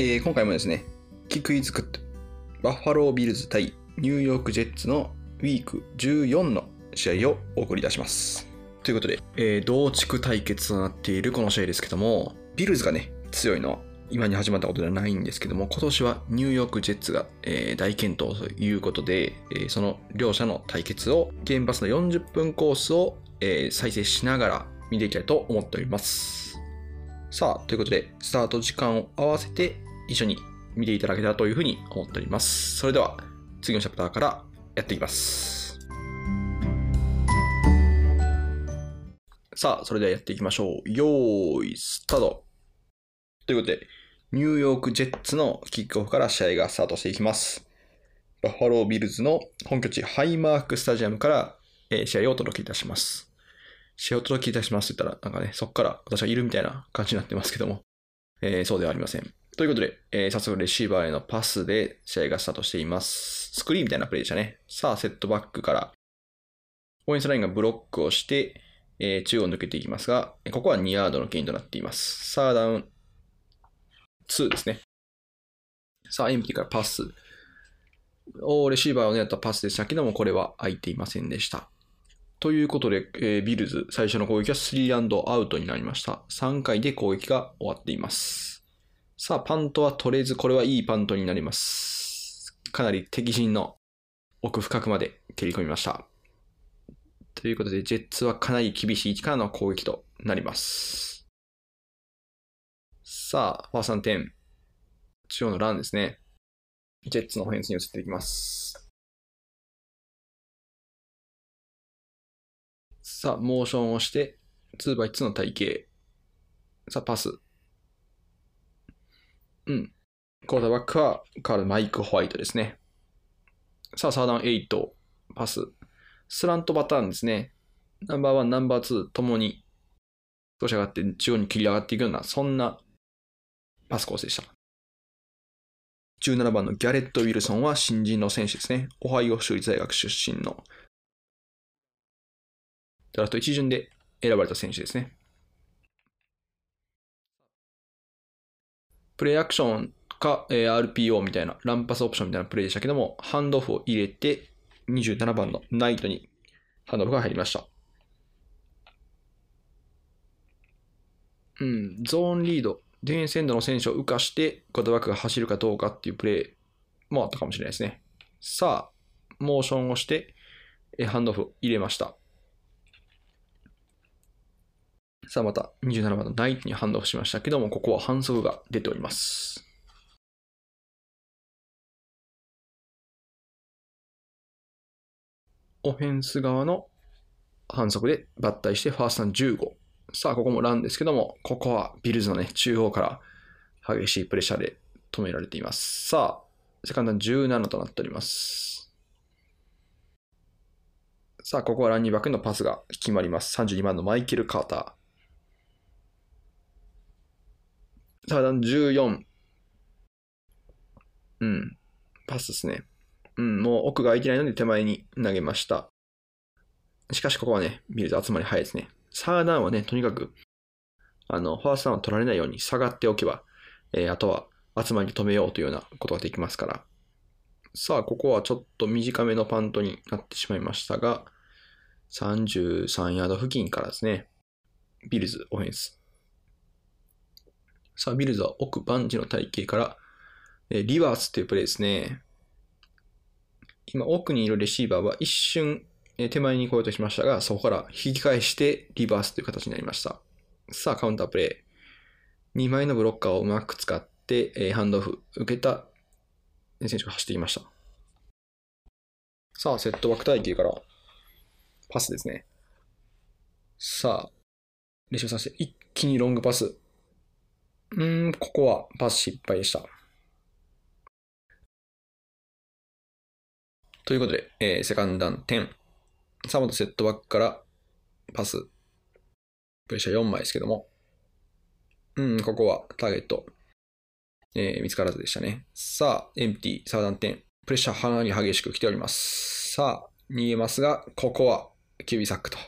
えー今回もですね、キクイズクット、バッファロービルズ対ニューヨークジェッツのウィーク14の試合をお送りいたします。ということで、えー同地区対決となっているこの試合ですけども、ビルズがね、強いのは今に始まったことではないんですけども、今年はニューヨークジェッツが、えー大健闘ということで、えーその両者の対決を、ゲームパスの40分コースを、えー再生しながら見ていきたいと思っております。さあ、ということで、スタート時間を合わせて一緒に見ていただけたらというふうに思っております。それでは、次のチャプターからやっていきます。さあ、それではやっていきましょう。よーい、スタート。ということで、ニューヨークジェッツのキックオフから試合がスタートしていきます。バッファロービルズの本拠地ハイマークスタジアムから、試合をお届けいたします。試合をお届けいたしますって言ったら、なんかね、そこから私はいるみたいな感じになってますけども、えーそうではありません。ということで、えー早速レシーバーへのパスで試合がスタートしています。スクリーンみたいなプレイでしたね。さあ、セットバックから、オフェンスラインがブロックをして、えー中央を抜けていきますが、ここは2ヤードのゲインとなっています。さあ、ダウン2ですね。さあ、エンプティからパス。おレシーバーを狙ったパスでしたけども、これは空いていませんでした。ということで、えービルズ、最初の攻撃は3アウトになりました。3回で攻撃が終わっています。さあ、パントは取れず、これはいいパントになります。かなり敵陣の奥深くまで蹴り込みました。ということで、ジェッツはかなり厳しい位置からの攻撃となります。さあ、ファースト点。中央のランですね。ジェッツのオフェンスに移っていきます。さあ、モーションをして、2x2 の体型。さあ、パス。うん。クォーターバックは、カール・マイク・ホワイトですね。さあ、サーダン8、パス。スラントパターンですね。ナンバーワン、ナンバーツーともに少し上がって中央に切り上がっていくような、そんなパスコースでした。17番のギャレット・ウィルソンは新人の選手ですね。オハイオ州立大学出身のドラフト1巡で選ばれた選手ですね。プレイアクションか、えー RPO みたいな、ランパスオプションみたいなプレイでしたけども、ハンドオフを入れて、27番のナイトにハンドオフが入りました。うん、ゾーンリード、ディフェンスエンドの選手を浮かして、コートバックが走るかどうかっていうプレーもあったかもしれないですね。さあ、モーションをして、ハンドオフ入れました。さあ、また27番のナイトにハンドオフしましたけども、ここは反則が出ております。オフェンス側の反則で抜体してファーストダウン15。さあ、ここもランですけども、ここはビルズのね、中央から激しいプレッシャーで止められています。さあ、セカンドダン17となっております。さあ、ここはランニングバックのパスが決まります。32番のマイケル・カーター。さあ、ダン14。うん。パスですね。うん、もう奥が空いてないので手前に投げました。しかしここはね、ビルズ集まり早いですね。サーダンはね、とにかく、あの、ファーストダウン取られないように下がっておけば、えーあとは集まり止めようというようなことができますから。さあ、ここはちょっと短めのパントになってしまいましたが、33ヤード付近からですね、ビルズオフェンス。さあ、ビルズは奥バンジの体型から、えリバースっていうプレーですね。今、奥にいるレシーバーは一瞬、え手前に越えようとしましたが、そこから引き返してリバースという形になりました。さあ、カウンタープレイ。2枚のブロッカーをうまく使って、えハンドオフ受けた選手が走っていました。さあ、セットバック体系からパスですね。さあ、練習させて一気にロングパス。うん、ここはパス失敗でした。ということで、えーセカンダウン10。さあ、またセットバックからパス。プレッシャー4枚ですけども。うん、ここはターゲット、えー見つからずでしたね。さあ、エンプティ、サーダン10。プレッシャーかなり激しく来ております。さあ、逃げますが、ここはキュービーサックと。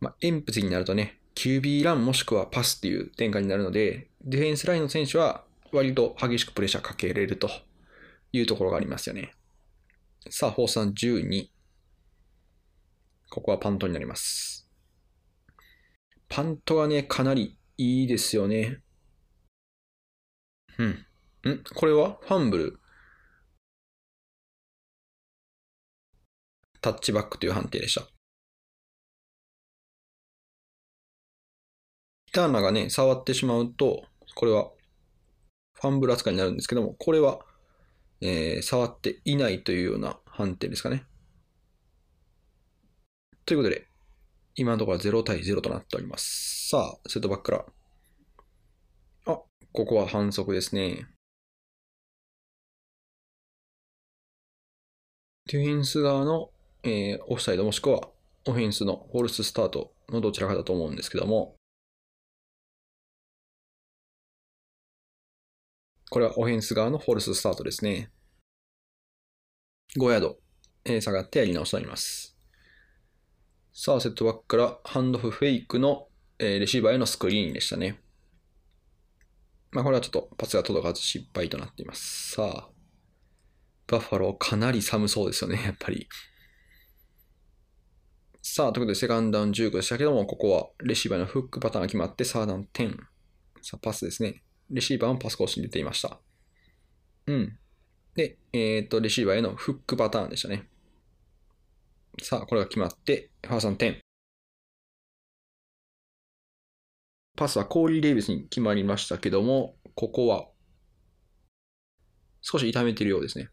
まあ、エンプティになるとね、QB ランもしくはパスっていう展開になるので、ディフェンスラインの選手は割と激しくプレッシャーかけれるというところがありますよね。さあ、フォース12。ここはパントになります。パントはね、かなりいいですよね。うん。ん？これは？ファンブル？タッチバックという判定でした。ターナがね、触ってしまうと、これはファンブル扱いになるんですけども、これは、えー、触っていないというような判定ですかね。ということで、今のところは0対0となっております。さあ、セットバックから。あ、ここは反則ですね。ディフェンス側の、えー、オフサイドもしくはオフェンスのフォルススタートのどちらかだと思うんですけども、これはオフェンス側のフォルススタートですね。5ヤード、えー、下がってやり直しとなります。さあ、セットバックからハンドフフェイクの、えー、レシーバーへのスクリーンでしたね。まあ、これはちょっとパスが届かず失敗となっています。さあ、バッファローかなり寒そうですよね、やっぱり。さあ、ということで、セカンドダウン15でしたけども、ここはレシーバーのフックパターンが決まって、サーダウン10。さあ、パスですね。レシーバーもパスコースに出ていました。うん。で、えっ、と、レシーバーへのフックパターンでしたね。さあ、これが決まって、ファーサン10。パスはコーリー・レイビスに決まりましたけども、ここは少し痛めているようですね。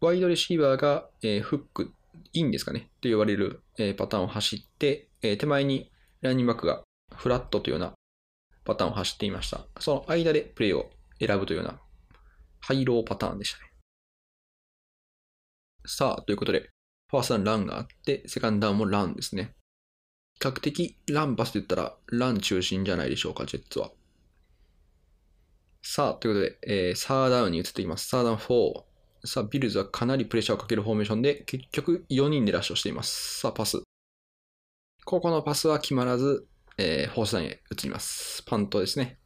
ワイドレシーバーが、えー、フック、インですかねと言われる、えー、パターンを走って、えー、手前にランニングバックがフラットというようなパターンを走っていました。その間でプレイを選ぶというような、ハイローパターンでしたね。さあ、ということで、ファーストダウンランがあって、セカンドダウンもランですね。比較的ランパスと言ったらラン中心じゃないでしょうか、ジェッツは。さあ、ということで、えー、サーダウンに移っていきます。サーダウン4。さあ、ビルズはかなりプレッシャーをかけるフォーメーションで、結局4人でラッシュをしています。さあ、パス。ここのパスは決まらず、えー、フォースダウンへ移ります。パントですね。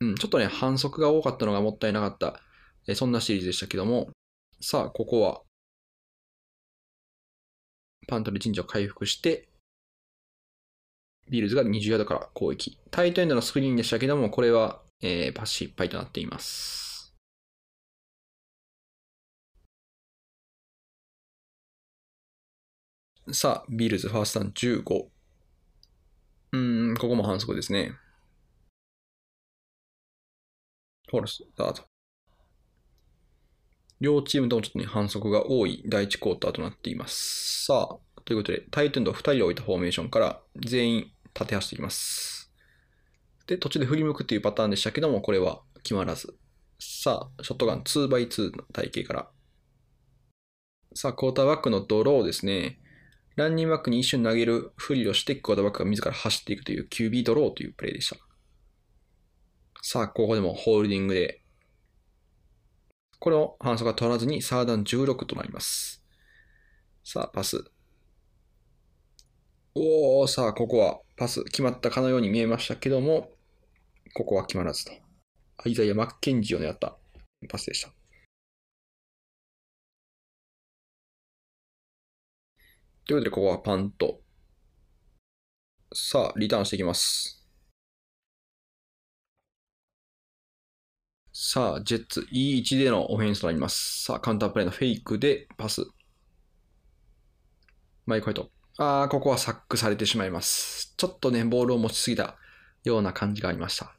うん、ちょっとね、反則が多かったのがもったいなかった、えー、そんなシリーズでしたけども、さあ、ここは、パントで陣地を回復して、ビルズが20ヤードから攻撃。タイトエンドのスクリーンでしたけども、これは、えー、パス失敗となっています。さあ、ビールズファーストタン15。うん、ここも反則ですね。フォルスタート。両チームともちょっとね、反則が多い第1クォーターとなっています。さあ、ということで、タイトエンド2人置いたフォーメーションから全員縦走っていきます。で、途中で振り向くっていうパターンでしたけども、これは決まらず。さあ、ショットガン 2x2 の体型から。さあ、クォーターバックのドローですね。ランニングバックに一瞬投げるふりをして、クォーターバックが自ら走っていくという QB ドローというプレーでした。さあ、ここでもホールディングで、これを反則が取らずにサーダン16となります。さあ、パス。おー、さあ、ここはパス決まったかのように見えましたけども、ここは決まらずと。アイザイア・マッケンジーを狙ったパスでした。ということで、ここはパンと。さあ、リターンしていきます。さあ、ジェッツ、いい位置でのオフェンスとなります。さあ、カウンタープレイのフェイクでパス。マイクホイト。ああ、ここはサックされてしまいます。ちょっとね、ボールを持ちすぎたような感じがありました。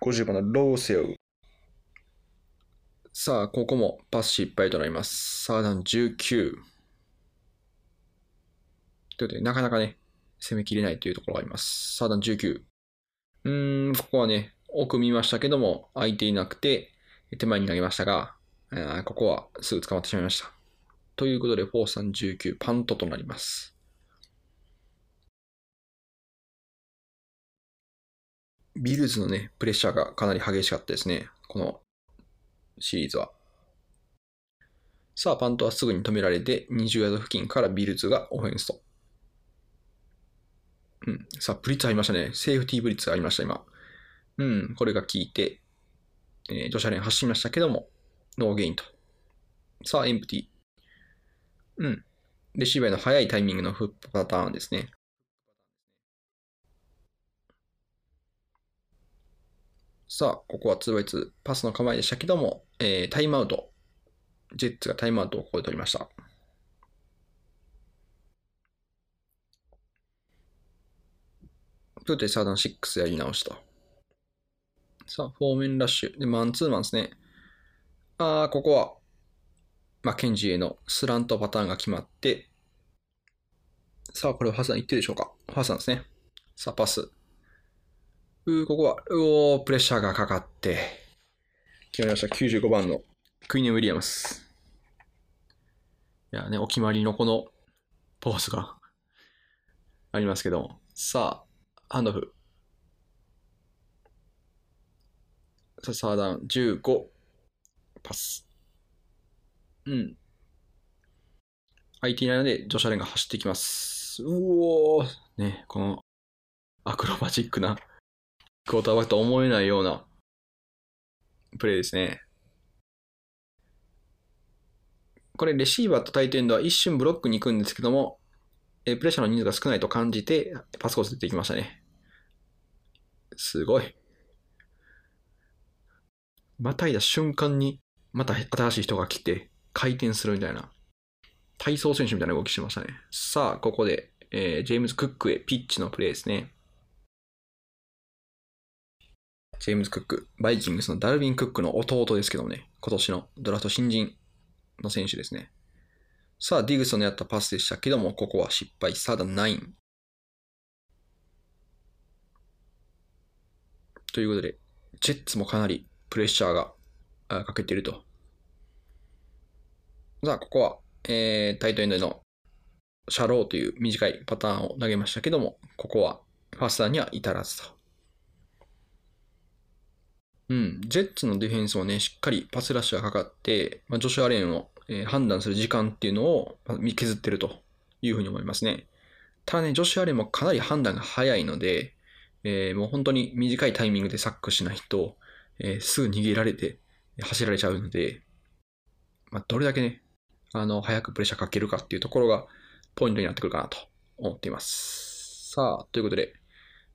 50番のローセウ。さあ、ここもパス失敗となります。サーダン19。ということで、なかなかね、攻めきれないというところがあります。サーダン19。うーん、ここはね、奥見ましたけども、空いていなくて、手前に投げましたが、ここはすぐ捕まってしまいました。ということで、フォーサン19、パントとなります。ビルズのね、プレッシャーがかなり激しかったですね。このシリーズは。さあ、パントはすぐに止められて、20ヤード付近からビルズがオフェンスと。うん。さあ、ブリッツありましたね。セーフティーブリッツありました、今。うん。これが効いて、えー、ジョシュアレン走りましたけども、ノーゲインと。さあ、エンプティ。うん。レシーバーの早いタイミングのフックパターンですね。さあ、ここは 2x2 パスの構えでしたけども、えー、タイムアウト。ジェッツがタイムアウトをここで取りました。ということで、サーダン6やり直した。さあ、フォーメンラッシュ。で、マンツーマンですね。あー、ここは、マッケンジーへのスラントパターンが決まって、さあ、これはハサンいってるでしょうかハサンですね。さあ、パス。うー、ここは、うおー、プレッシャーがかかって、決まりました。95番のクイーン・ウィリアムス。いやね、お決まりのこのポーズがありますけども。さあ、ハンドオフ。さあ、サーダウン15。パス。うん。IT なので、ジョシャレンが走っていきます。うおー。ね、このアクロバチックなクォーターバックと思えないようなプレーですね。これ、レシーバーとタイトエンドは一瞬ブロックに行くんですけども、えプレッシャーの人数が少ないと感じて、パスコース出てきましたね。すごい。またいだ瞬間に、また新しい人が来て、回転するみたいな、体操選手みたいな動きしてましたね。さあ、ここで、えー、ジェームズ・クックへピッチのプレーですね。ジェームズ・クック、バイキングスのダルビン・クックの弟ですけどもね、今年のドラフト新人の選手ですね。さあ、ディグソンのやったパスでしたけども、ここは失敗。さあ、9。ということで、ジェッツもかなりプレッシャーがかけていると。さあ、ここは、えー、タイトエンドのシャローという短いパターンを投げましたけども、ここはファスターには至らずと。うん、ジェッツのディフェンスもね、しっかりパスラッシュがかかって、まあ、ジョシュ・アレンを、えー、判断する時間っていうのを見削ってるというふうに思いますね。ただね、ジョシュ・アレンもかなり判断が早いので、えー、もう本当に短いタイミングでサックしないと、えー、すぐ逃げられて走られちゃうので、まあ、どれだけね、あの、早くプレッシャーかけるかっていうところがポイントになってくるかなと思っています。さあ、ということで、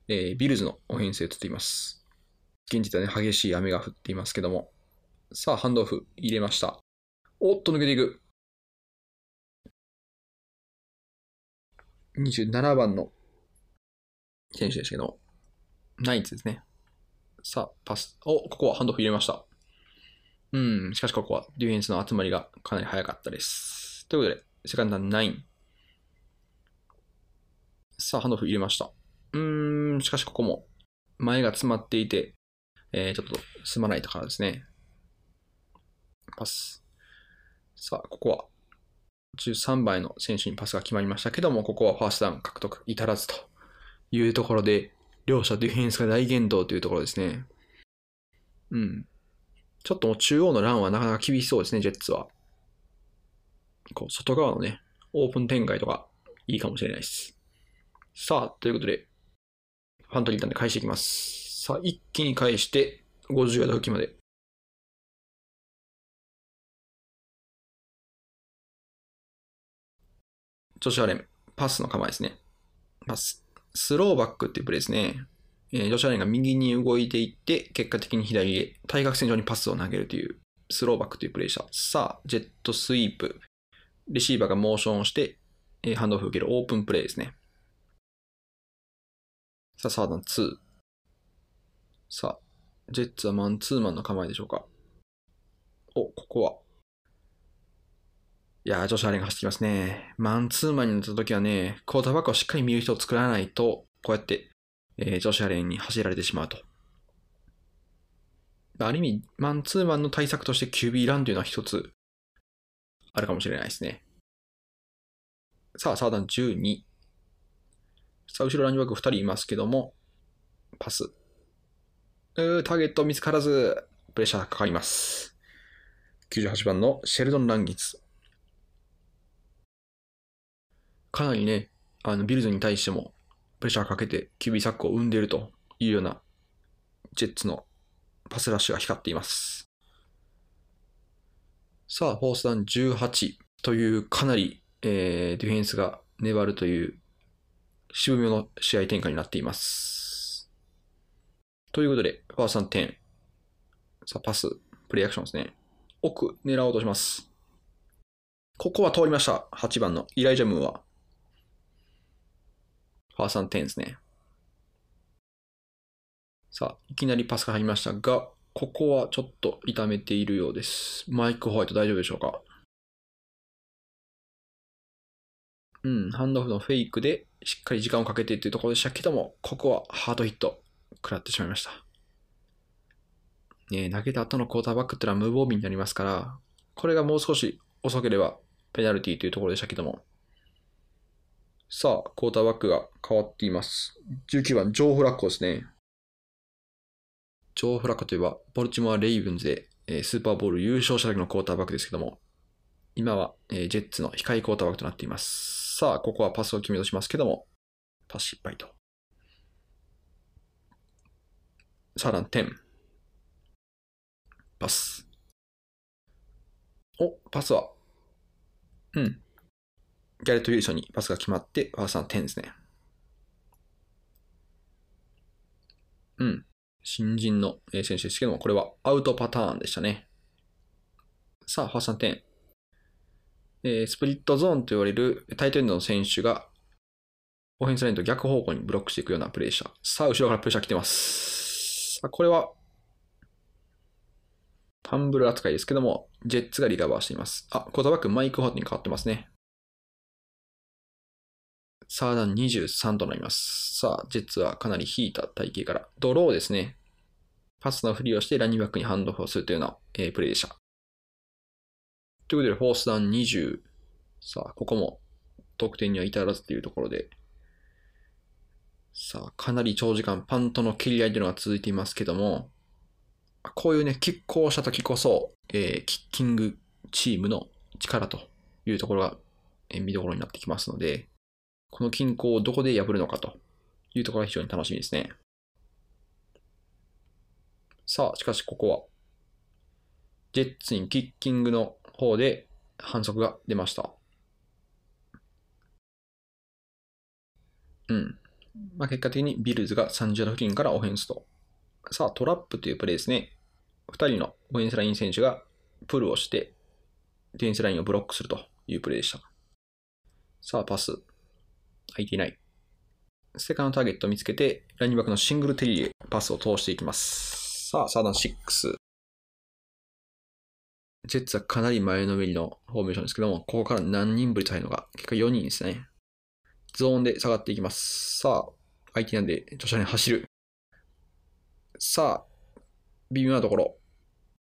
えー、ビルズのオフェンスへ移っています。現実はね、激しい雨が降っていますけども。さあ、ハンドオフ入れました。おっと、抜けていく。27番の選手ですけど、ナイツですね。さあ、パス。お、ここはハンドオフ入れました。うん、しかしここはディフェンスの集まりがかなり早かったです。ということで、セカンダー9。さあ、ハンドオフ入れました。うん、しかしここも前が詰まっていて、えー、ちょっと進まないとからですね。パス。さあ、ここは13番の選手にパスが決まりましたけども、ここはファーストダウン獲得至らずというところで、両者ディフェンスが大言動というところですね。うん。ちょっともう中央のランはなかなか厳しそうですね、ジェッツは。こう、外側のね、オープン展開とかいいかもしれないです。さあ、ということで、ファントリーターンで返していきます。さあ、一気に返して、50ヤード付近まで。ジョシュアレン、パスの構えですね。パス。スローバックっていうプレーですね。えー、ジョシュアレンが右に動いていって、結果的に左へ対角線上にパスを投げるという、スローバックというプレーでした。さあ、ジェットスイープ。レシーバーがモーションをして、えー、ハンドオフ受けるオープンプレーですね。さあ、サードン2。さあ、ジェッツはマンツーマンの構えでしょうか？お、ここは。いやー、ジョシュアレンが走ってきますね。マンツーマンになった時はね、クォーターバックをしっかり見る人を作らないと、こうやって、えー、ジョシュアレンに走られてしまうと。ある意味、マンツーマンの対策として QB ランというのは一つあるかもしれないですね。さあ、サーダン12。さあ、後ろランニングバック2人いますけども、パス。ターゲット見つからず、プレッシャーかかります。98番のシェルドン・ランギツ。かなりね、あの、ビルズに対しても、プレッシャーかけて、キュビサックを生んでいるというような、ジェッツのパスラッシュが光っています。さあ、フォースダウン18という、かなり、えー、ディフェンスが粘るという、渋みの試合展開になっています。ということで、ファーストダウン。さあ、パス、プレイアクションですね。奥、狙おうとします。ここは通りました。8番のイライジャムーは。ファーストダウンですね。さあ、いきなりパスが入りましたが、ここはちょっと痛めているようです。マイク・ホワイト大丈夫でしょうか？うん、ハンドオフのフェイクでしっかり時間をかけてっていうところでしたけども、ここはハードヒット食らってしまいました。ね投げた後のクォーターバックってのは無防備になりますから、これがもう少し遅ければペナルティというところでしたけども。さあ、クォーターバックが変わっています。19番、ジョー・フラッコですね。ジョー・フラッコといえば、ボルチモア・レイブンズで、えスーパーボール優勝した時のクォーターバックですけども、今は、えジェッツの控えクォーターバックとなっています。さあ、ここはパスを決めとしますけども、パス失敗と。さあ、ラン10。パス。お、パスは、うん。ギャレット・ユーソンにパスが決まって、ファーストダウン10ですね。うん。新人の選手ですけども、これはアウトパターンでしたね。さあ、ファーストダウン。えースプリットゾーンと言われるタイトエンドの選手が、オフェンスラインと逆方向にブロックしていくようなプレーでした。さあ、後ろからプレッシャー来てます。さあ、これは、ファンブル扱いですけども、ジェッツがリカバーしています。あ、コーターバックマイク・ホットに変わってますね。サーダン23となります。さあ、ジェッツはかなり引いた体型から、ドローですね。パスのふりをしてランニングバックにハンドオフをするというような、えープレーでした。ということで、フォースダウン20。さあ、ここも得点には至らずというところで、さあ、かなり長時間パントの蹴り合いというのが続いていますけども、こういうね、キックをした時こそ、えーキッキングチームの力というところが、見どころになってきますので、この均衡をどこで破るのかというところが非常に楽しみですね。さあ、しかしここは、ジェッツにキッキングの方で反則が出ました。うん。まあ、結果的にビルズが30ヤード付近からオフェンスと。さあ、トラップというプレーですね。2人のオフェンスライン選手がプルをして、ディフェンスラインをブロックするというプレーでした。さあ、パス。空いていない。セカンドターゲットを見つけて、ランニンバックのシングルテリーへパスを通していきます。さあ、サーダン6。ジェッツはかなり前のめりのフォーメーションですけども、ここから何人ぶりと入るのが、結果4人ですね。ゾーンで下がっていきます。さあ、相手なんで、徐々に走る。さあ、微妙なところ。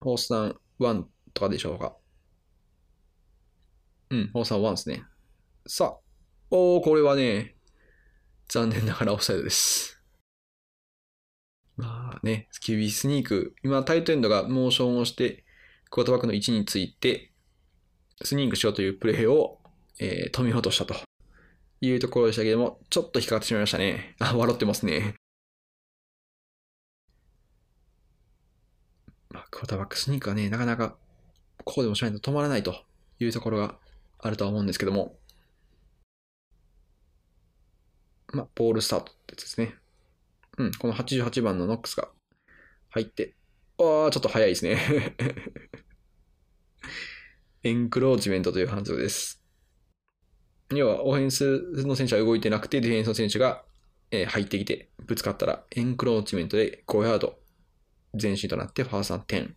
フォースダウン1とかでしょうか。うん、フォースダウン1ですね。さあ、おー、これはね、残念ながらオフサイドです。まあね、QB スニーク、今タイトエンドがモーションをして、クォーターバックの位置について、スニークしようというプレーを、えー止めようとしたというところでしたけども、ちょっと引っかかってしまいましたね。あ、笑ってますね。まあ、クォーターバックスニークはね、なかなかここでもしないと止まらないというところがあるとは思うんですけども、まあ、ボールスタートってやつですね。うん、この88番のノックスが入って、ああ、ちょっと早いですね。エンクローチメントという反則です。要は、オフェンスの選手は動いてなくて、ディフェンスの選手が、え入ってきて、ぶつかったら、エンクローチメントで5ヤード前進となって、ファーサン10。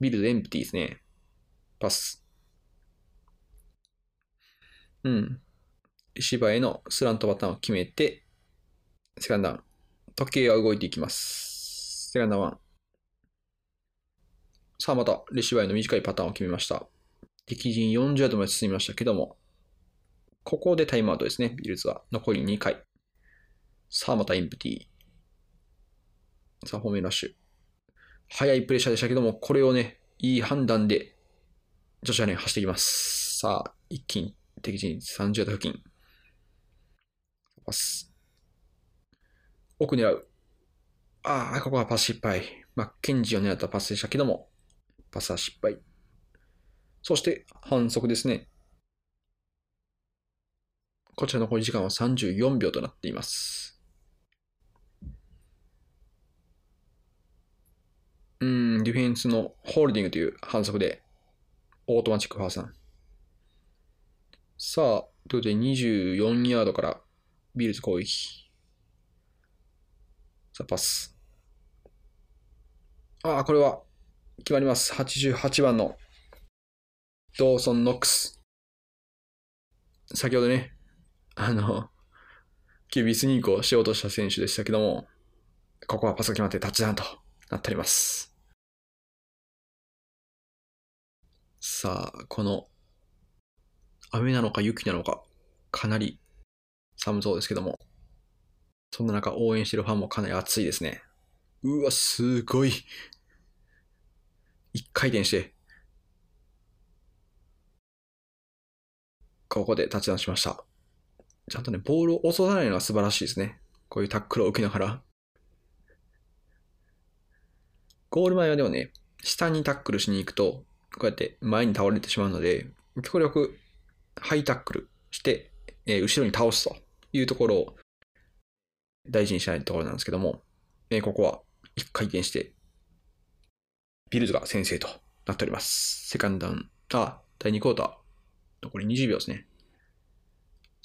ビルドエンプティですね。パス。うん。芝へのスラントパターンを決めて、セカンダウン。時計が動いていきます。セカンドワン。さあまた、レシバイの短いパターンを決めました。敵陣40ヤードまで進みましたけども、ここでタイムアウトですね、ビルズは。残り2回。さあまたエンプティ。さあ、ホームラッシュ。速いプレッシャーでしたけども、これをね、いい判断で、ジョシュアレン走っていきます。さあ、一気に敵陣30度付近。パス。奥狙う。ああ、ここはパス失敗。マッケンジーを狙ったパスでしたけども、パスは失敗。そして反則ですね。こちら残り時間は34秒となっています。うん、ディフェンスのホールディングという反則で、オートマチックファーストダウン。さあ、ということで24ヤードからビルズ攻撃。さあ、パス。ああ、これは決まります。88番のドーソン・ノックス。先ほどね、あの、キュービスニークをしようとした選手でしたけども、ここはパスが決まってタッチダウンとなっております。さあ、この、雨なのか雪なのか、かなり寒そうですけども、そんな中応援してるファンもかなり熱いですね。うわ、すごい。一回転して、ここでタッチダウンしました。ちゃんとね、ボールを落とさないのが素晴らしいですね。こういうタックルを受けながら。ゴール前はでもね、下にタックルしに行くと、こうやって前に倒れてしまうので、極力ハイタックルして、えー後ろに倒すというところを大事にしないところなんですけども、えーここは一回転して、ビルズが先制となっております。セカンドダウン、あ、第2クォーター、残り20秒ですね。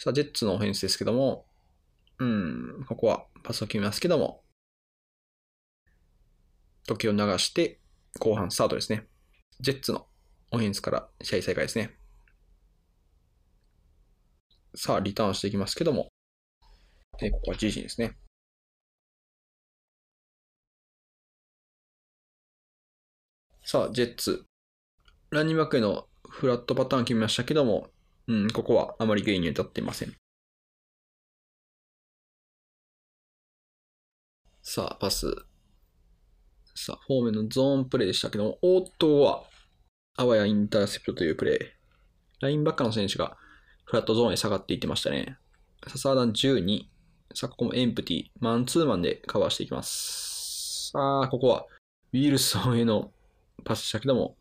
さあ、ジェッツのオフェンスですけども、うん、ここはパスを決めますけども、時を流して、後半スタートですね。ジェッツのオフェンスから試合再開ですね。さあ、リターンしていきますけども、えここは GG ですね。さあ、ジェッツ。ランニングバックへのフラットパターン決めましたけども、うん、ここはあまりゲインに至っていません。さあ、パス。さあ、フォーメのゾーンプレイでしたけども、おっとは、あわやインターセプトというプレイ。ラインバッカーの選手がフラットゾーンへ下がっていってましたね。さあ、サーダン12。さあ、ここもエンプティ。マンツーマンでカバーしていきます。さあ、ここは、ウィルソンへのパスしたけども、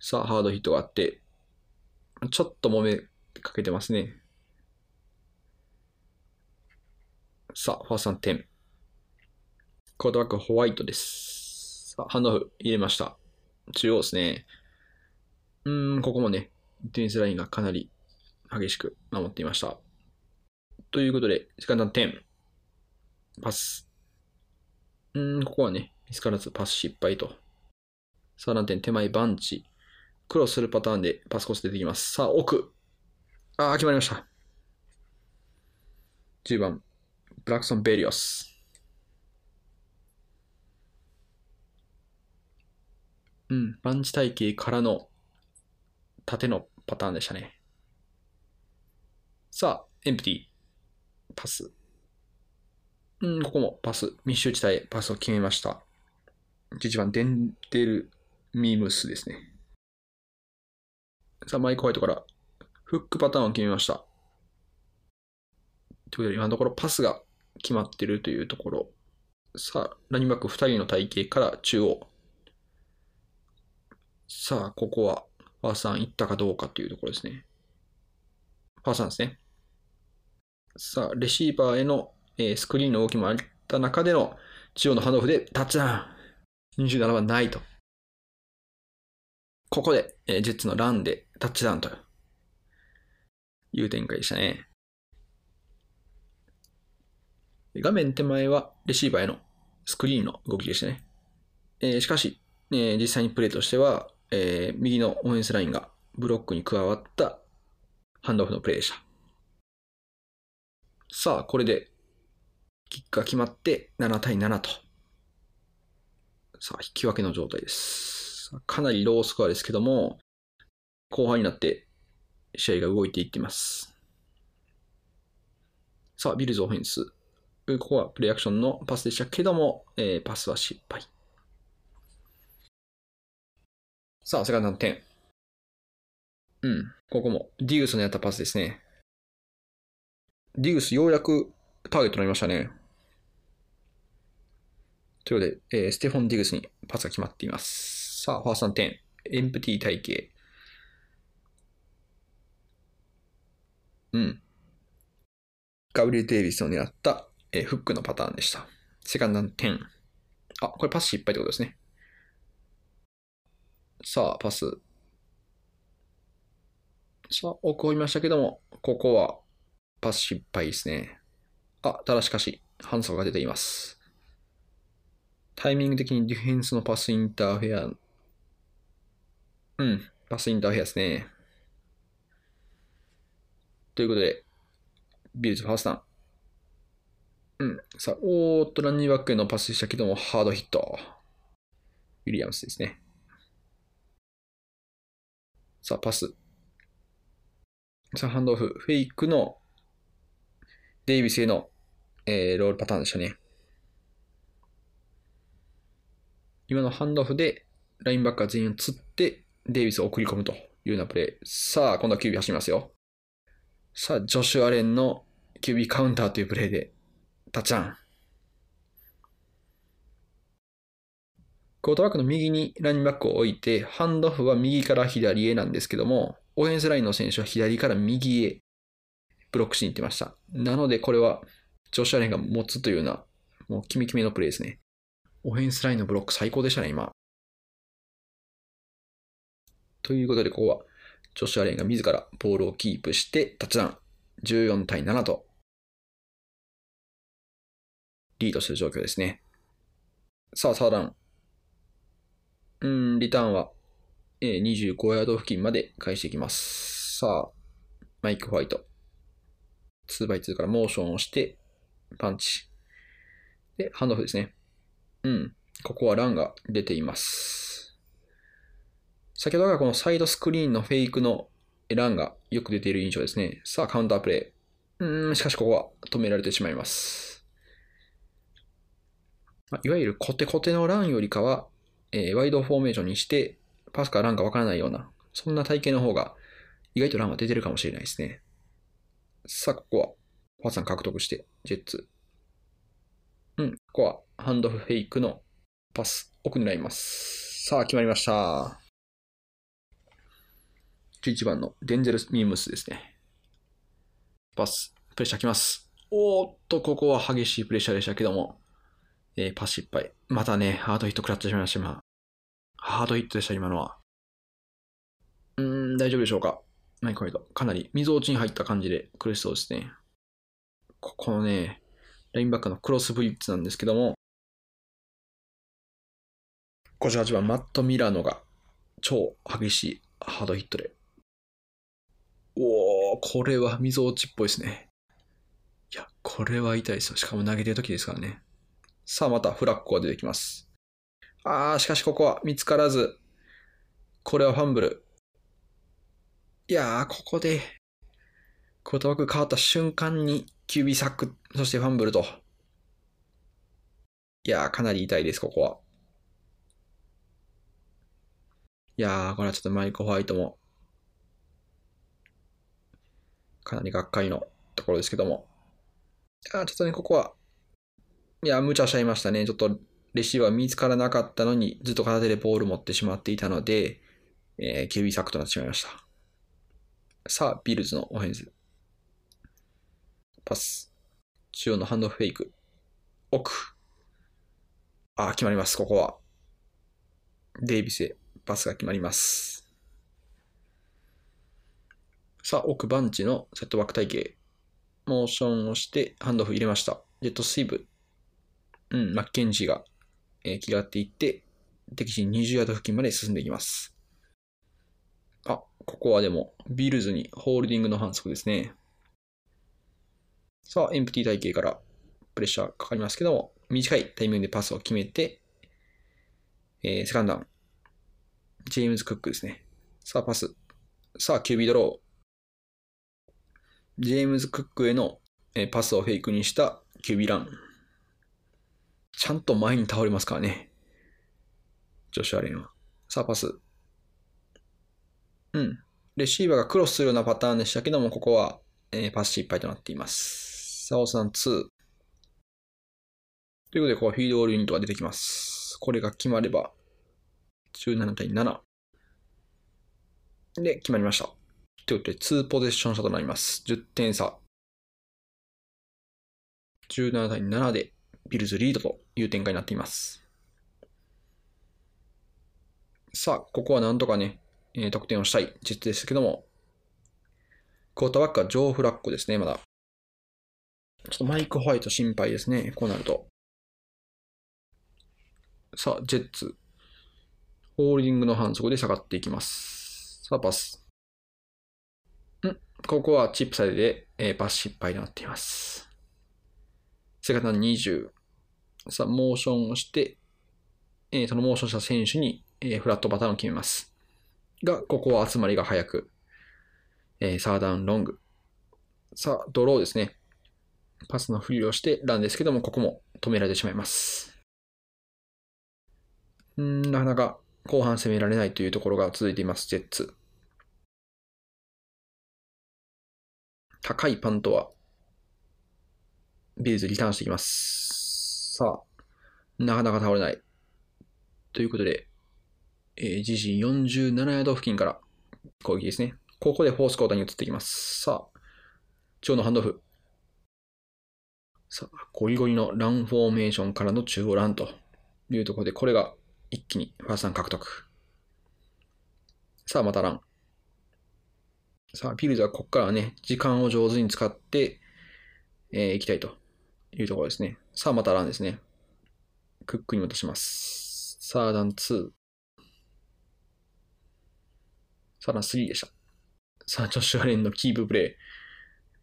さあ、ハードヒットがあって、ちょっと揉めかけてますね。さあ、ファースト10。コートバックホワイトです。さあ、ハンドオフ入れました。中央ですね。うーん、ここもね、ディフェンスラインがかなり激しく守っていました。ということで、時間段10。パス。うーん、ここはね、見つからずパス失敗と。さあ、何点手前バンチ。クロスするパターンでパスコース出てきます。さあ、奥。ああ、決まりました。10番、ブラックソン・ベリオス。うん、バンチ体系からの縦のパターンでしたね。さあ、エンプティ。パス。うん、ここもパス。密集地帯パスを決めました。11番、デンデル・ミームスですね。さあ、マイクホワイトからフックパターンを決めました。ということで、今のところパスが決まってるというところ。さあ、ラニングバック2人の体型から中央。さあ、ここはファーさん行ったかどうかというところですね。ファーさんですね。さあ、レシーバーへの、えースクリーンの動きもあった中での中央のハンドオフでタッチダウン。27番ないと。ここで、えージェッツのランでタッチダウンという展開でしたね。画面手前はレシーバーへのスクリーンの動きでしたね。えーしかし、えー実際にプレーとしては、えー右のオフェンスラインがブロックに加わったハンドオフのプレーでした。さあ、これでキックが決まって7対7と。さあ、引き分けの状態です。かなりロースコアですけども、後半になって試合が動いていってます。さあ、ビルズオフェンス。ここはプレイアクションのパスでしたけども、えーパスは失敗。さあ、セカンドの点。うん。ここも、ディグスのやったパスですね。ディグスようやくターゲットになりましたね。ということで、えーステフォン・ディグスにパスが決まっています。さあ、ファーストの点。エンプティ体系。うん。ガブリエル・デイビスの狙った、えーフックのパターンでした。セカンドの点？あ、これパス失敗ってことですね。さあ、パス。さあ、奥を追いましたけども、ここはパス失敗ですね。あ、ただしかし、反則が出ています。タイミング的にディフェンスのパスインターフェア。うん、パスインターフェアですね。ということで、ビルズファーストダウン。うん。さあ、おーっと、ランニングバックへのパスでしたけども、ハードヒット。ウィリアムスですね。さあ、パス。さあ、ハンドオフ。フェイクのデイビスへの、えーロールパターンでしたね。今のハンドオフで、ラインバックが全員を釣って、デイビスを送り込むというようなプレー。さあ、今度はキュービー走りますよ。さあ、ジョシュ・アレンのキュービーカウンターというプレーで、タチャン。クォーターバックの右にランニングバックを置いて、ハンドオフは右から左へなんですけども、オフェンスラインの選手は左から右へブロックしに行ってました。なので、これは、ジョシュアレンが持つというような、もうキメキメのプレーですね。オフェンスラインのブロック最高でしたね、今。ということで、ここは、ジョシュアレンが自らボールをキープして、タッチダウン。14対7と、リードする状況ですね。さあ、サーダン。うん、リターンは、え25ヤード付近まで返していきます。さあ、マイク・ホワイト。2x2 からモーションをして、パンチ。で、ハンドオフですね。うん。ここはランが出ています。先ほどからこのサイドスクリーンのフェイクのランがよく出ている印象ですね。さあ、カウンタープレイ。うん、しかしここは止められてしまいます。まいわゆるコテコテのランよりかは、えーワイドフォーメーションにして、パスかランかわからないような、そんな体型の方が、意外とランは出てるかもしれないですね。さあ、ここは、ファーさん獲得して、ジェッツ。うん、ここは、ハンドフェイクのパス、奥になります。さあ、決まりました。11番のデンゼル・ミームスですね。パス、プレッシャーきます。おっと、ここは激しいプレッシャーでしたけども、えーパス失敗。またね、ハードヒット食らってしまいました、今。ハードヒットでした、今のは。うーん、大丈夫でしょうか。マイクワイド。かなり、溝落ちに入った感じで苦しそうですね。ここのね、ラインバックのクロスブリッツなんですけども、58番マット・ミラノが超激しいハードヒットで。おー、これは溝落ちっぽいですね。いや、これは痛いですよ。しかも投げてる時ですからね。さあ、またフラッグが出てきます。あー、しかしここは見つからず、これはファンブル。いやー、ここで、クォーターバック変わった瞬間に、キュービーサック、そしてファンブルと。いやー、かなり痛いです、ここは。いやー、これはちょっとマイク・ホワイトも、かなりがっかりのところですけども。いやー、ちょっとね、ここは、いや、無茶しちゃいましたね。ちょっと、レシーバー見つからなかったのに、ずっと片手でボール持ってしまっていたので、えー、キュービーサックとなってしまいました。さあ、ビルズのオフェンス。パス。中央のハンドフェイク。奥。ああ、決まります、ここは。デイビスへパスが決まります。さあ、奥バンチのセットバック体系。モーションをして、ハンドオフ入れました。ジェットスイーブ。うん、マッケンジーが、えー気がっていって、敵陣20ヤード付近まで進んでいきます。あ、ここはでも、ビルズにホールディングの反則ですね。さあ、エンプティ体系からプレッシャーかかりますけども、短いタイミングでパスを決めて、えーセカンダウン。ジェームズ・クックですね。さあ、パス。さあ、キュービードロー。ジェームズ・クックへの、パスをフェイクにしたキュービーラン。ちゃんと前に倒れますからね。ジョシュアレンは。さあ、パス。うん。レシーバーがクロスするようなパターンでしたけども、ここは、えー、パス失敗となっています。さあ、サードアンド2。ということで、ここフィードゴールユニットが出てきます。これが決まれば、17対7。で、決まりました。ということで、2ポゼッション差となります。10点差。17対7で、ビルズリードという展開になっています。さあ、ここはなんとかね、えー得点をしたい実ですけども、クォーターバックはジョー・フラッコですね、まだ。ちょっとマイク・ホワイト心配ですね、こうなると。さあ、ジェッツ。ホールディングの反則で下がっていきます。さあ、パス。んここはチップサイドで、えーパス失敗となっています。セカンド20。さあ、モーションをして、えーそのモーションした選手に、えーフラットパターンを決めます。が、ここは集まりが早く、えーサーダウンロング。さあ、ドローですね。パスのふりをしてランですけども、ここも止められてしまいます。ん、なかなか後半攻められないというところが続いています、ジェッツ。高いパントは、ビルズリターンしていきます。さあ、なかなか倒れない。ということで、えー、自陣47ヤード付近から攻撃ですね。ここでフォースコーターに移っていきます。さあ、中央のハンドオフ。さあ、ゴリゴリのランフォーメーションからの中央ランというところで、これが一気にファーストラン獲得。さあ、またラン。さあ、ピルズはここからはね、時間を上手に使って、えー、いきたいというところですね。さあ、またランですね。クックに戻します。サーダン2。サーダン3でした。さあ、ジョシュアレンのキーププレイ。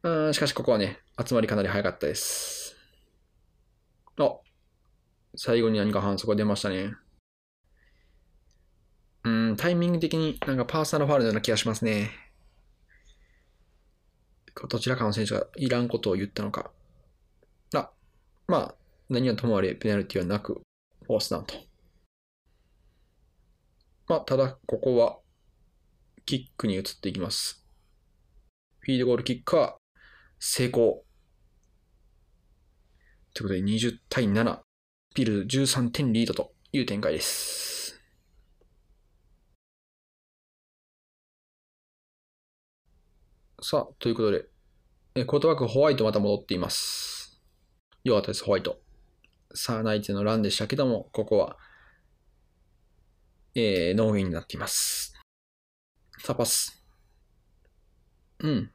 あーしかし、ここはね、集まりかなり早かったです。あ、最後に何か反則が出ましたね。うん、タイミング的になんかパーソナルファウルのような気がしますね。どちらかの選手がいらんことを言ったのか。あ、まあ、何はともあれペナルティはなく、フォースダウンと。まあ、ただ、ここは、キックに移っていきます。フィードゴールキックは、成功。ということで、20対7。ピル13点リードという展開です。さあ、ということで、えクォーターバックホワイトまた戻っています。よかったです、ホワイト。さあ、ナイトのランでしたけども、ここは、えー、ノーゲインになっています。さあ、パス。うん。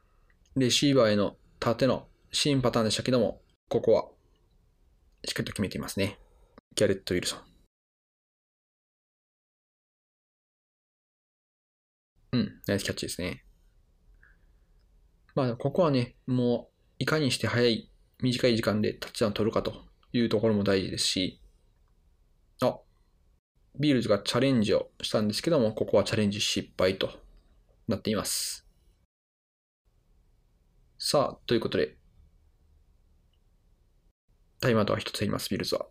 レシーバーへの縦のシームパターンでしたけども、ここは、しっかりと決めていますね。ギャレット・ウィルソン。うん、ナイスキャッチですね。まあ、ここはね、もう、いかにして早い、短い時間でタッチダウン取るかというところも大事ですし、あ、ビールズがチャレンジをしたんですけども、ここはチャレンジ失敗となっています。さあ、ということで、タイムアウトは一つ減ります、ビールズは。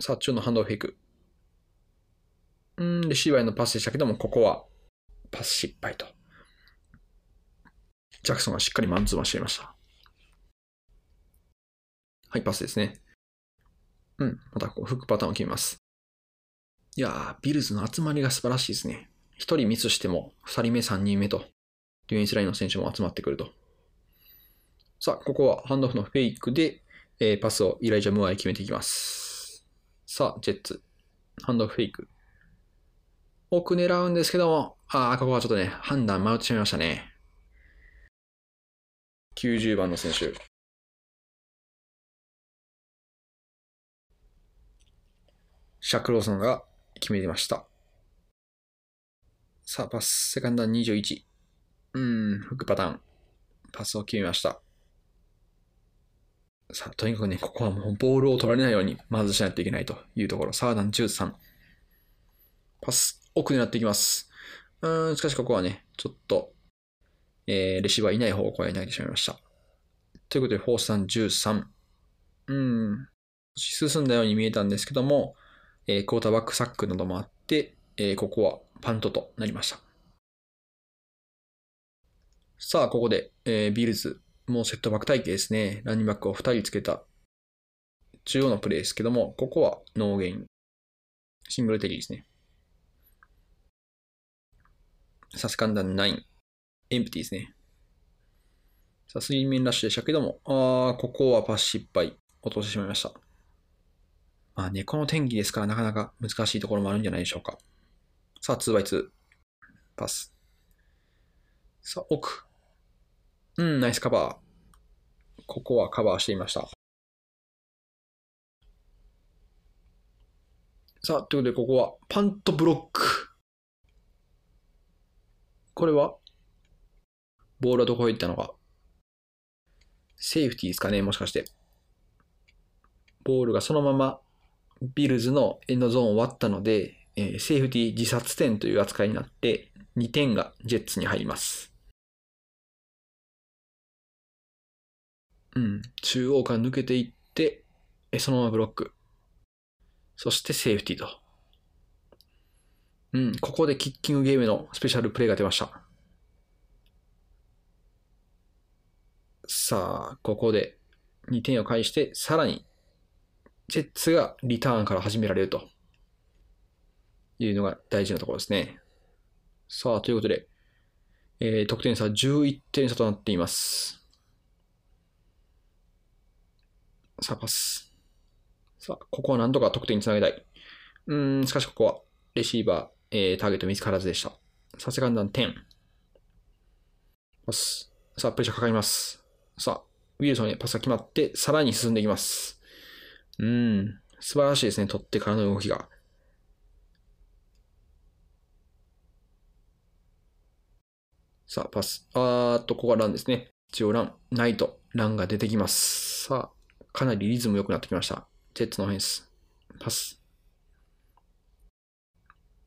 さあ、中のハンドオフフェイク。うん、レシーバーへのパスでしたけども、ここはパス失敗と。ジャクソンがしっかりマンツーマンしていました。はい、パスですね。うん、またこう、フックパターンを決めます。いやー、ビルズの集まりが素晴らしいですね。一人ミスしても、二人目、三人目と、ディフェンスラインの選手も集まってくると。さあ、ここはハンドオフのフェイクで、えーパスをイライジャ・ムーアへ決めていきます。さあ、ジェッツ。ハンドオフフェイク。奥狙うんですけども、ああ、ここはちょっとね、判断迷ってしまいましたね。90番の選手。シャク・ローソンが決めてました。さあ、パス、セカンドは21。うん、フックパターン。パスを決めました。さあ、とにかくね、ここはもうボールを取られないように、まずしないといけないというところ。サーダン13。パス、奥狙っていきます。うん、しかしここはね、ちょっと、えー、レシーバーいない方向へ投げてしまいました。ということで、フォースさん13。うん、進んだように見えたんですけども、えー、クォーターバックサックなどもあって、えー、ここはパントとなりました。さあ、ここで、えービルズ、もうセットバック隊形ですね。ランニングバックを2人つけた中央のプレーですけども、ここはノーゲイン。シングルタリーですね。さあ、 second and 9。 empty ですね。さあ、 three man rush でしたけども、あー、ここはパス失敗。落としてしまいました。まあね、この天気ですからなかなか難しいところもあるんじゃないでしょうか。さあ、2x2。パス。さあ、奥。うん、ナイスカバー。ここはカバーしていました。さあ、ということで、ここはパントブロック。これは？ボールはどこへ行ったのか。セーフティーですかね、もしかして。ボールがそのままビルズのエンドゾーンを割ったので、えーセーフティー自殺点という扱いになって、2点がジェッツに入ります。うん、中央から抜けていって、えそのままブロック。そしてセーフティーと。うん、ここでキッキングゲームのスペシャルプレイが出ました。さあ、ここで2点を返して、さらに、ジェッツがリターンから始められるというのが大事なところですね。さあ、ということで、えー得点差11点差となっています。さあ、パス。さあ、ここは何とか得点につなげたい。うーん、しかしここは、レシーバー、えーターゲット見つからずでした。さあ、セカンドの10。パス。さあ、プレッシャーかかります。さあ、ウィルソンにパスが決まって、さらに進んでいきます。うん、素晴らしいですね、取ってからの動きが。さあ、パス。あーっと、ここはランですね。一応ラン、ナイト、ランが出てきます。さあ、かなりリズム良くなってきました。ジェッツのオフェンス。パス。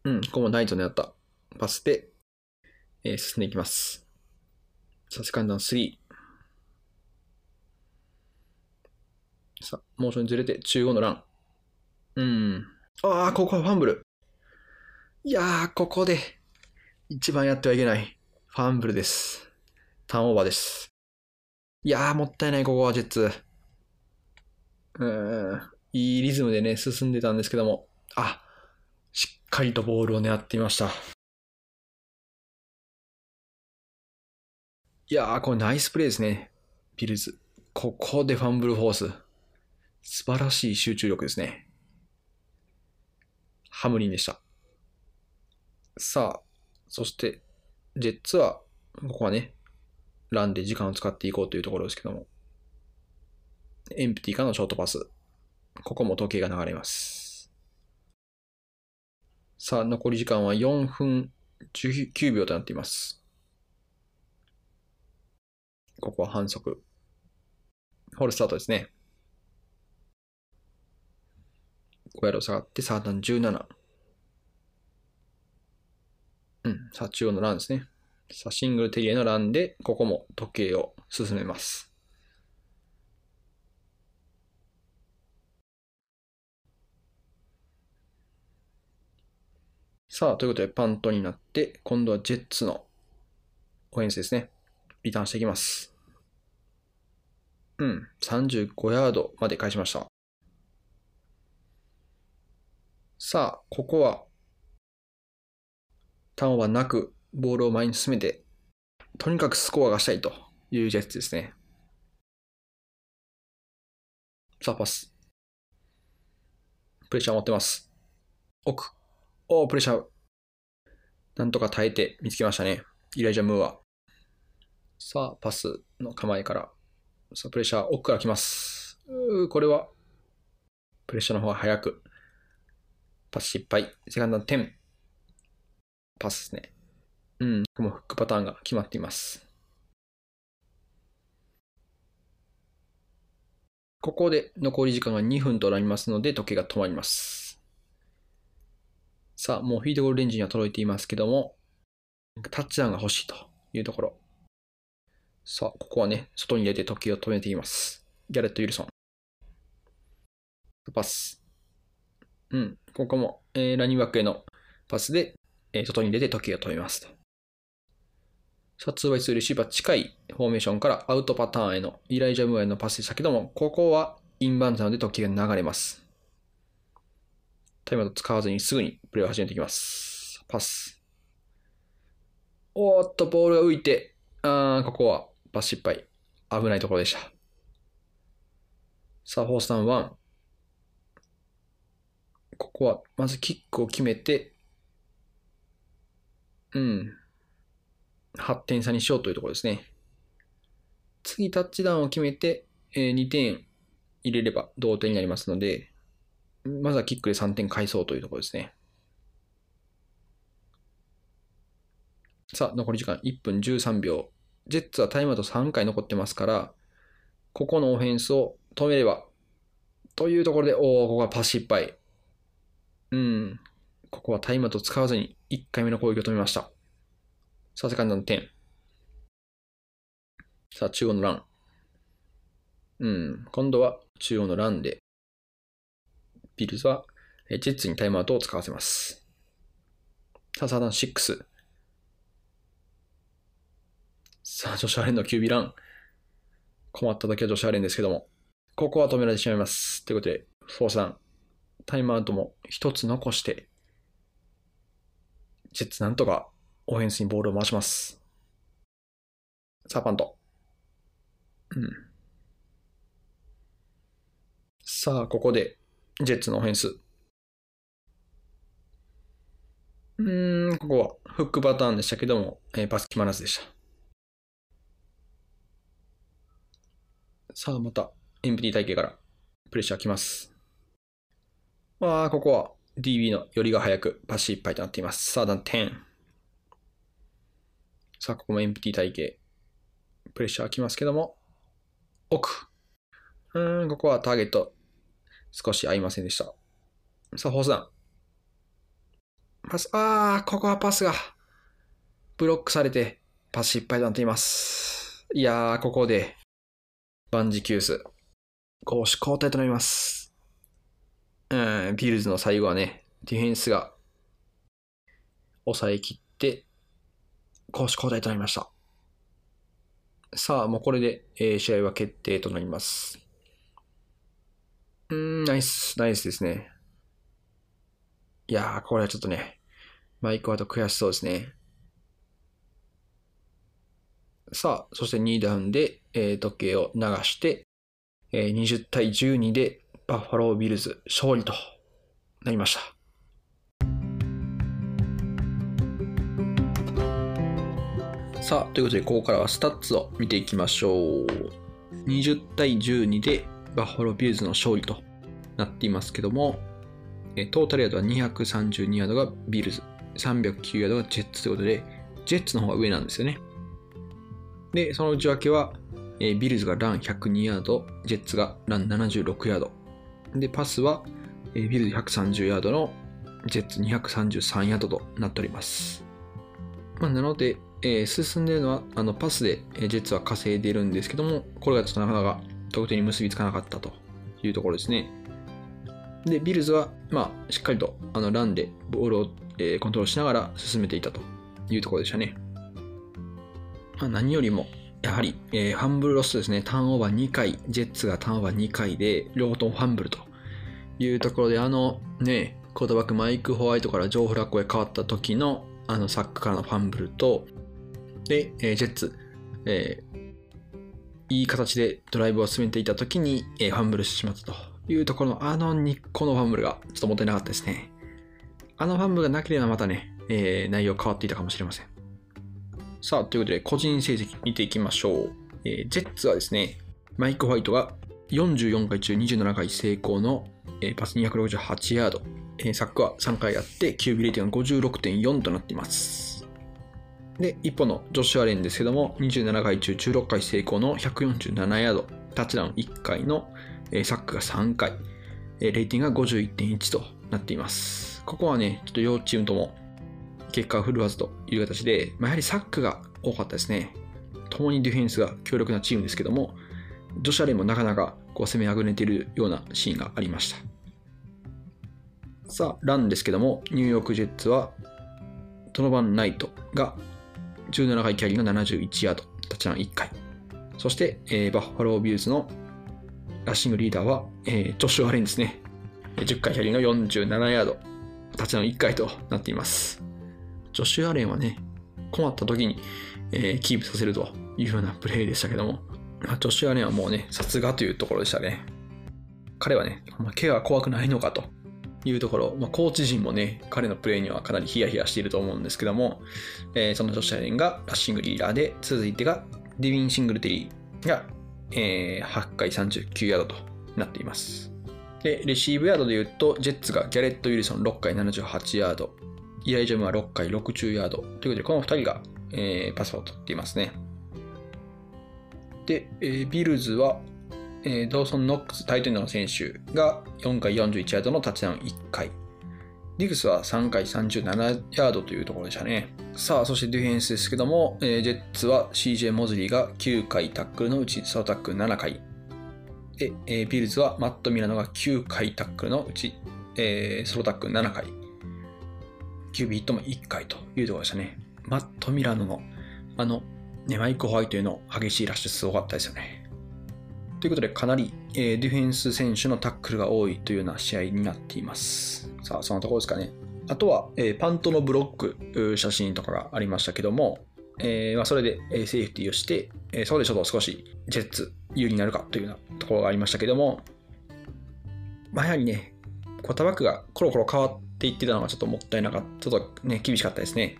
うん、ここもナイト狙った。パスで、えー進んでいきます。さあ、セカンドの3。さあ、モーションずれて中央のラン。うん。ああ、ここはファンブル。いやー、ここで、一番やってはいけない。ファンブルです。ターンオーバーです。いやー、もったいない、ここはジェッツ。うーん。いいリズムでね、進んでたんですけども。あ、しっかりとボールを狙っていました。いやー、これナイスプレーですね。ビルズ。ここでファンブルフォース。素晴らしい集中力ですね。ハムリンでした。さあ、そして、ジェッツは、ここはね、ランで時間を使っていこうというところですけども、エンプティかのショートパス。ここも時計が流れます。さあ、残り時間は4分19秒となっています。ここは反則。ホールスタートですね。5ヤード下がって、サータン17。うん、さあ、中央のランですね。さあ、シングルテリエのランで、ここも時計を進めます。さあ、ということで、パントになって、今度はジェッツのオフェンスですね。リターンしていきます。うん、35ヤードまで返しました。さあ、ここは、ターンはなく、ボールを前に進めて、とにかくスコアがしたいというジェッツですね。さあ、パス。プレッシャー持ってます。奥。おー、プレッシャー。なんとか耐えて見つけましたね。イライジャ・ムーア。さあ、パスの構えから。さあ、プレッシャー奥から来ます。うーこれは、プレッシャーの方が早く。パス失敗。セカンドの10。パスですね。うん、ここもフックパターンが決まっています。ここで残り時間が2分となりますので、時計が止まります。さあ、もうフィードゴールレンジには届いていますけども、タッチダウンが欲しいというところ。さあ、ここはね、外に入れて時計を止めています。ギャレット・ウィルソン。パス。うん、ここも、えーラニングバックへのパスで、えー外に出て時計を止めますと。さあ、2 x 2レシーバー近いフォーメーションからアウトパターンへのイライジャムへのパスでしたけども、ここはインバウンドなので時計が流れます。タイムアウト使わずにすぐにプレーを始めていきます。パス。おーっと、ボールが浮いて、あーここはパス失敗。危ないところでした。さあ、フォースダウン1。ここは、まずキックを決めて、うん。8点差にしようというところですね。次、タッチダウンを決めて、えー2点入れれば同点になりますので、まずはキックで3点返そうというところですね。さあ、残り時間1分13秒。ジェッツはタイムアウト3回残ってますから、ここのオフェンスを止めれば、というところで、おお、ここはパス失敗。うん。ここはタイムアウト使わずに1回目の攻撃を止めました。さあ、セカンドの点。さあ、中央のラン。うん。今度は中央のランで、ビルズはえジェッツにタイムアウトを使わせます。さあ、サーダン6。さあ、ジョシュアレンの QB ラン。困った時はジョシュアレンですけども、ここは止められてしまいます。ということで、フォースダウン。タイムアウトも一つ残して、ジェッツなんとかオフェンスにボールを回します。さあ、パント。うん。さあ、ここで、ジェッツのオフェンス。うん、ここはフックパターンでしたけども、えーパス決まらずでした。さあ、また、エンプティ体系からプレッシャー来ます。ああ、ここは DB の寄りが早くパス失敗となっています。さあ、段10。さあ、ここもエンプティ体系。プレッシャー来ますけども、奥。うん、ここはターゲット少し合いませんでした。さあ、フォースダン。パス、ああ、ここはパスがブロックされてパス失敗となっています。いやー、ここでバンジキュース。攻守交代となります。うん、ビルズの最後はね、ディフェンスが抑えきって、攻守交代となりました。さあ、もうこれで、えー試合は決定となります。うん、ナイス、ナイスですね。いやー、これはちょっとね、マイクワード悔しそうですね。さあ、そして2ダウンで、えー時計を流して、えー20対12でバッファロービルズ勝利となりました。さあ、ということで、ここからはスタッツを見ていきましょう。20対12でバッファロービルズの勝利となっていますけども、トータルヤードは232ヤードがビルズ、309ヤードがジェッツということで、ジェッツの方が上なんですよね。で、その内訳は、ビルズがラン102ヤード、ジェッツがラン76ヤード。で、パスは、えービルズ130ヤードのジェッツ233ヤードとなっております。まあ、なので、えー進んでいるのはあのパスで、ジェッツは稼いでいるんですけども、これがちょっとなかなか得点に結びつかなかったというところですね。で、ビルズは、まあ、しっかりとあのランでボールを、えーコントロールしながら進めていたというところでしたね。まあ、何よりも、やはり、えーファンブルロスですね、ターンオーバー2回、ジェッツがターンオーバー2回で、両方ともファンブルというところで、あのね、コートバックマイク・ホワイトからジョー・フラッコへ変わった時の、あのサックからのファンブルと、で、えージェッツ、えーいい形でドライブを進めていた時に、えーファンブルしてしまったというところの、あの2個のファンブルがちょっともったいなかったですね。あのファンブルがなければまたね、えー内容変わっていたかもしれません。さあ、ということで、個人成績見ていきましょう。えージェッツはですね、マイク・ホワイトが44回中27回成功の、えーパス268ヤード、えーサックは3回あって、QB レーティングが56.4となっています。で、一方のジョシュアレンですけども、27回中16回成功の147ヤード、タッチダウン1回の、えーサックが3回、えーレーティングが51.1となっています。ここはね、ちょっと両チームとも結果が振るわずという形で、まあ、やはりサックが多かったですね。共にディフェンスが強力なチームですけども、ジョシュアレンもなかなかこう攻めあぐねているようなシーンがありました。さあ、ランですけども、ニューヨークジェッツは、ドノバン・ナイトが17回キャリーの71ヤード、タッチダウン1回。そして、えーバッファロービルズのラッシングリーダーは、えージョシュ・アレンですね。10回キャリーの47ヤード、タッチダウン1回となっています。ジョシュ・アレンはね、困った時に、えーキープさせるというようなプレーでしたけども、まあジョシュ・アレンはもうね、さすがというところでしたね。彼はね、まあ怪我は怖くないのかと。いうところ、まあ、コーチ陣もね、彼のプレーにはかなりヒヤヒヤしていると思うんですけども、えーそのジョシュ・アレンがラッシングリーダーで、続いてがディビン・シングルテリーが、えー8回39ヤードとなっています。で、レシーブヤードで言うと、ジェッツがギャレット・ウィルソン6回78ヤード、イライジャムは6回60ヤードということで、この2人が、えーパスを取っていますね。で、えービルズは、えードーソン・ノックス、タイトエンドの選手が4回41ヤードのタッチダウン1回。ディグスは3回37ヤードというところでしたね。さあ、そしてディフェンスですけども、えージェッツは CJ モズリーが9回タックルのうちソロタックル7回。で、えービルズはマット・ミラノが9回タックルのうち、えーソロタックル7回。キュービットも1回というところでしたね。マット・ミラノのあの、ね、マイク・ホワイトへの激しいラッシュすごかったですよね。ということで、かなり、えーディフェンス選手のタックルが多いというような試合になっています。さあ、そのところですかね。あとは、えーパントのブロック、写真とかがありましたけども、えーまあ、それで、えセーフティーをして、えそこでちょっと少しジェッツ有利になるかというようなところがありましたけども、まあ、やはりね、クォータバックがコロコロ変わっっていってたのがちょっともったいなかった、ちょっとね、厳しかったですね。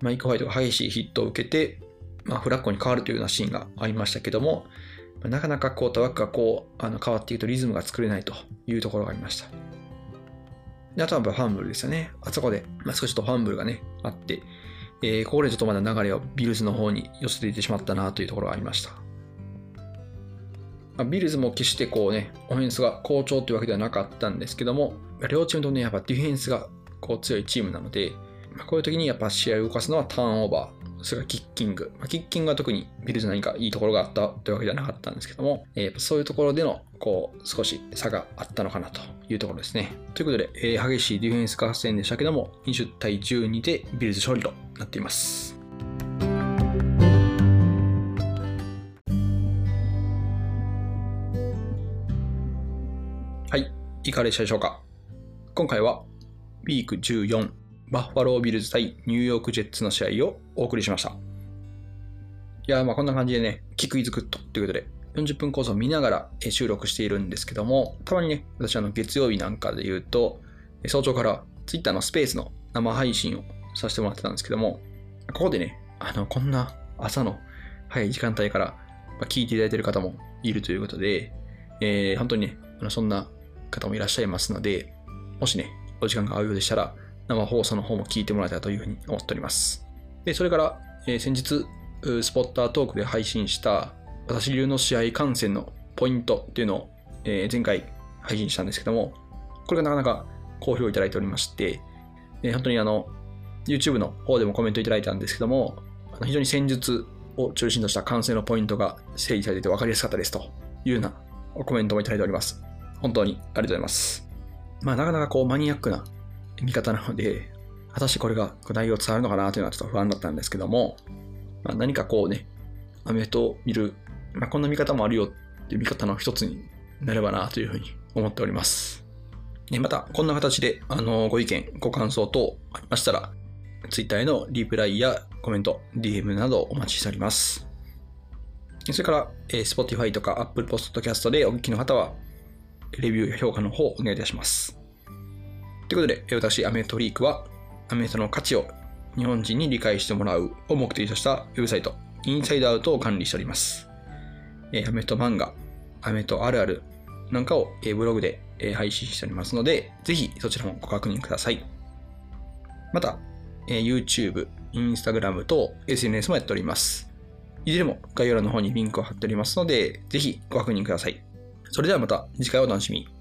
マイク・ホワイトが激しいヒットを受けて、まあ、フラッコに変わるというようなシーンがありましたけども、なかなかクォーターバックがこうあの変わっていくとリズムが作れないというところがありました。であとはやっぱファンブルですよね。あそこで、まあ、少しとファンブルがね、あって、えーここでちょっとまだ流れをビルズの方に寄せていってしまったなというところがありました。まあビルズも決してこうね、オフェンスが好調というわけではなかったんですけども、両チームともね、やっぱディフェンスがこう強いチームなので、まあこういう時にやっぱ試合を動かすのはターンオーバー、それからキッキング。まあ、キッキングは特にビルズ何かいいところがあったというわけではなかったんですけども、えーそういうところでのこう少し差があったのかなというところですね。ということで、えー激しいディフェンス合戦でしたけども、20対12でビルズ勝利となっています。い、かがでしたでしょうか？今回はウィーク14バッファロービルズ対ニューヨークジェッツの試合をお送りしました。いや、まあこんな感じでね、キクイズグッドということで、40分コースを見ながら収録しているんですけども、たまにね、私あの月曜日なんかで言うと、早朝から Twitter のスペースの生配信をさせてもらってたんですけども、ここでね、あの、こんな朝の早い時間帯から聞いていただいている方もいるということで、えー本当にね、そんな方もいらっしゃいますので、もしね、お時間が合うようでしたら、生放送の方も聞いてもらえたらというふうに思っております。で、それから、えー先日、スポッタートークで配信した、私流の試合観戦のポイントっていうのを、えー前回配信したんですけども、これがなかなか好評いただいておりまして、えー本当にあの、YouTube の方でもコメントいただいたんですけども、あの非常に戦術を中心とした観戦のポイントが整理されていて分かりやすかったですというようなコメントもいただいております。本当にありがとうございます。まあ、なかなかこうマニアックな見方なので、果たしてこれが内容伝わるのかなというのはちょっと不安だったんですけども、まあ、何かこうね、アメフトを見る、まあ、こんな見方もあるよっていう見方の一つになればなというふうに思っております。ねまた、こんな形で、あの、ご意見、ご感想等ありましたら、Twitter へのリプライやコメント、DM などお待ちしております。それから、え Spotify とか Apple Podcast でお聞きの方は、レビューや評価の方お願いいたします。ということで、私、アメトリークは、アメトの価値を日本人に理解してもらうを目的としたウェブサイト、インサイドアウトを管理しております。えアメト漫画、アメトあるあるなんかを、えブログで、え配信しておりますので、ぜひそちらもご確認ください。また、え YouTube、Instagram と SNS もやっております。いずれも概要欄の方にリンクを貼っておりますので、ぜひご確認ください。それではまた次回お楽しみに。